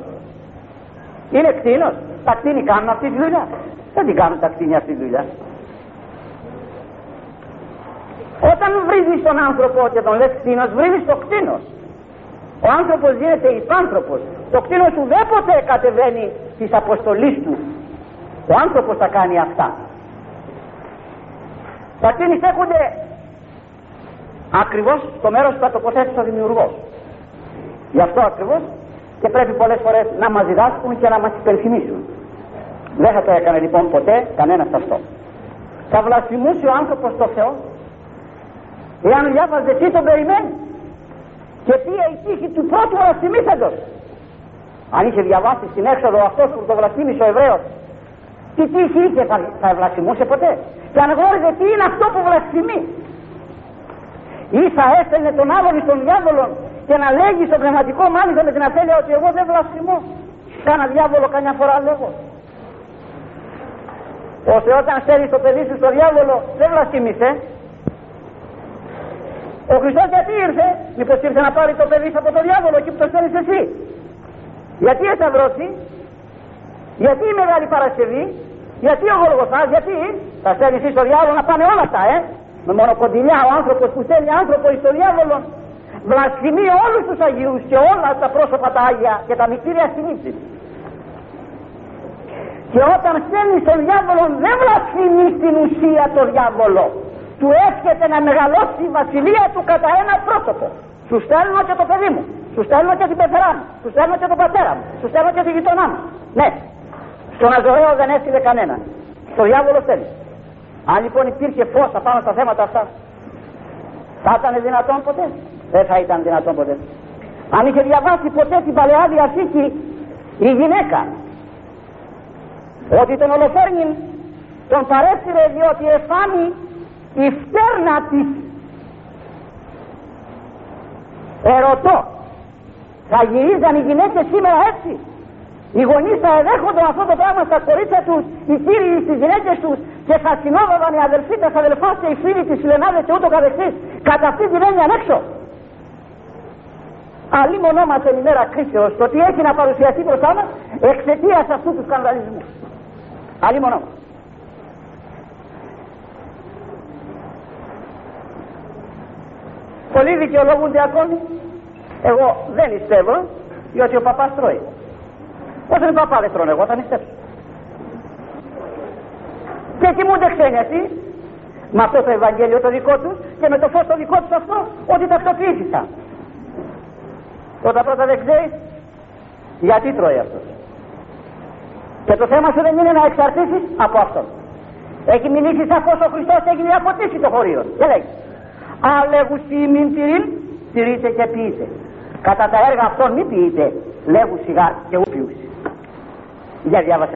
είναι κτίνος τα κτίνη κάνουν αυτή τη δουλειά δεν την κάνουν τα κτίνη αυτή τη δουλειά όταν βρίζεις τον άνθρωπο και τον λες κτίνος, βρίζεις το κτίνος. Ο άνθρωπος γίνεται υπάνθρωπος. Το κτίνος ουδέποτε κατεβαίνει της αποστολής του. Ο άνθρωπος θα κάνει αυτά. Τα κτίνη στέκονται ακριβώς στο μέρος που θα τοποθέτει ο δημιουργός. Γι' αυτό ακριβώς και πρέπει πολλές φορές να μας διδάσκουν και να μας υπενθυμίσουν. Δεν θα το έκανε λοιπόν ποτέ κανένας αυτό. Θα βλασφημούσε ο άνθρωπος το Θεό Εάν διάβαζε τι τον περιμένει και τι η τύχη του πρώτου βλασφημίσαντος. Αν είχε διαβάσει στην έξοδο αυτός που το βλασφήμισε ο Εβραίος τι τύχη είχε θα, θα βλασφημούσε ποτέ. Και αν γνώριζε τι είναι αυτό που βλασφημεί. Ή θα έστελνε τον άλλον στον διάβολο και να λέγει στο πνευματικό μάλιστα με την αφέλεια ότι εγώ δεν βλασφημώ. Κάνα διάβολο καμιά φορά λέγω. ώστε όταν στέλνεις το παιδί σου στο διάβολο δεν βλαστήμησε ο Χριστός γιατί ήρθε; Μήπως ήρθε να πάρει το παιδί σου από το διάβολο εκεί που το στέλνεις εσύ γιατί εσαυρώθη γιατί η Μεγάλη Παρασκευή; Γιατί ο Γολγοθάς; Γιατί; Θα στέλνεις εσύ στο διάβολο να πάνε όλα αυτά ε; Με μονοκοντιλιά ο άνθρωπος που στέλνει άνθρωπο στο διάβολο βλασφημεί όλους τους Αγίους και όλα τα πρόσωπα τα Άγια και τα μυστήρια στην ύψη και όταν στέλνει τον διάβολο δεν βλασφημεί στην ουσία το διάβολο. Του εύχεται να μεγαλώσει η βασιλεία του κατά ένα πρόσωπο. Σου στέλνω και το παιδί μου σου στέλνω και την πεθερά μου σου στέλνω και τον πατέρα μου σου στέλνω και τη γειτονά μου. Ναι στον Αζωραίο δεν έστειλε κανένα στο διάβολο στέλνει αν λοιπόν υπήρχε φως απάνω στα θέματα αυτά θα ήταν δυνατόν ποτέ; Δεν θα ήταν δυνατόν ποτέ. Αν είχε διαβάσει ποτέ την Παλαιά Διαθήκη η γυναίκα ότι τον Ολοφέρνην τον παρέστηρε διότι εφάνει η φτέρνα της. Ερωτώ θα γυρίζαν οι γυναίκες σήμερα έτσι; Οι γονείς θα εδέχονταν αυτό το πράγμα στα κορίτσια τους οι κύριοι στις γυναίκες τους και θα συνόδευαν οι αδελφοί, τα αδελφά και οι φίλοι της Λενάδες και ούτω καθεξής κατά αυτή την έννοια έξω αλλή μονό μας την ημέρα κρίσεως το ότι έχει να παρουσιαστεί μπροστά μας εξαιτίας αυτού του σκανδαλισμού αλλή μονό Πολλοί δικαιολόγούνται ακόμη. Εγώ δεν πιστεύω, διότι ο παπάς τρώει. Όταν οι παπάδες τρώνε, εγώ θα νηστεύσω. Και κοιμούνται ξένοι αυτοί, με αυτό το Ευαγγέλιο το δικό τους και με το φως το δικό τους αυτό, ότι ταυτοποιήθηκαν. Πρώτα πρώτα δεν ξέρεις γιατί τρώει αυτός. Και το θέμα σου δεν είναι να εξαρτήσεις από αυτόν. Έχει μιλήσει σαφώς ο Χριστός έχει διαφωτίσει το χωρίο. Και λέει αλεγουσί μην τυρίλ, τηρείτε και ποιείτε. Κατά τα έργα αυτών μη ποιείτε, λέγου σιγά και ου ποιούσε. Για διάβασε.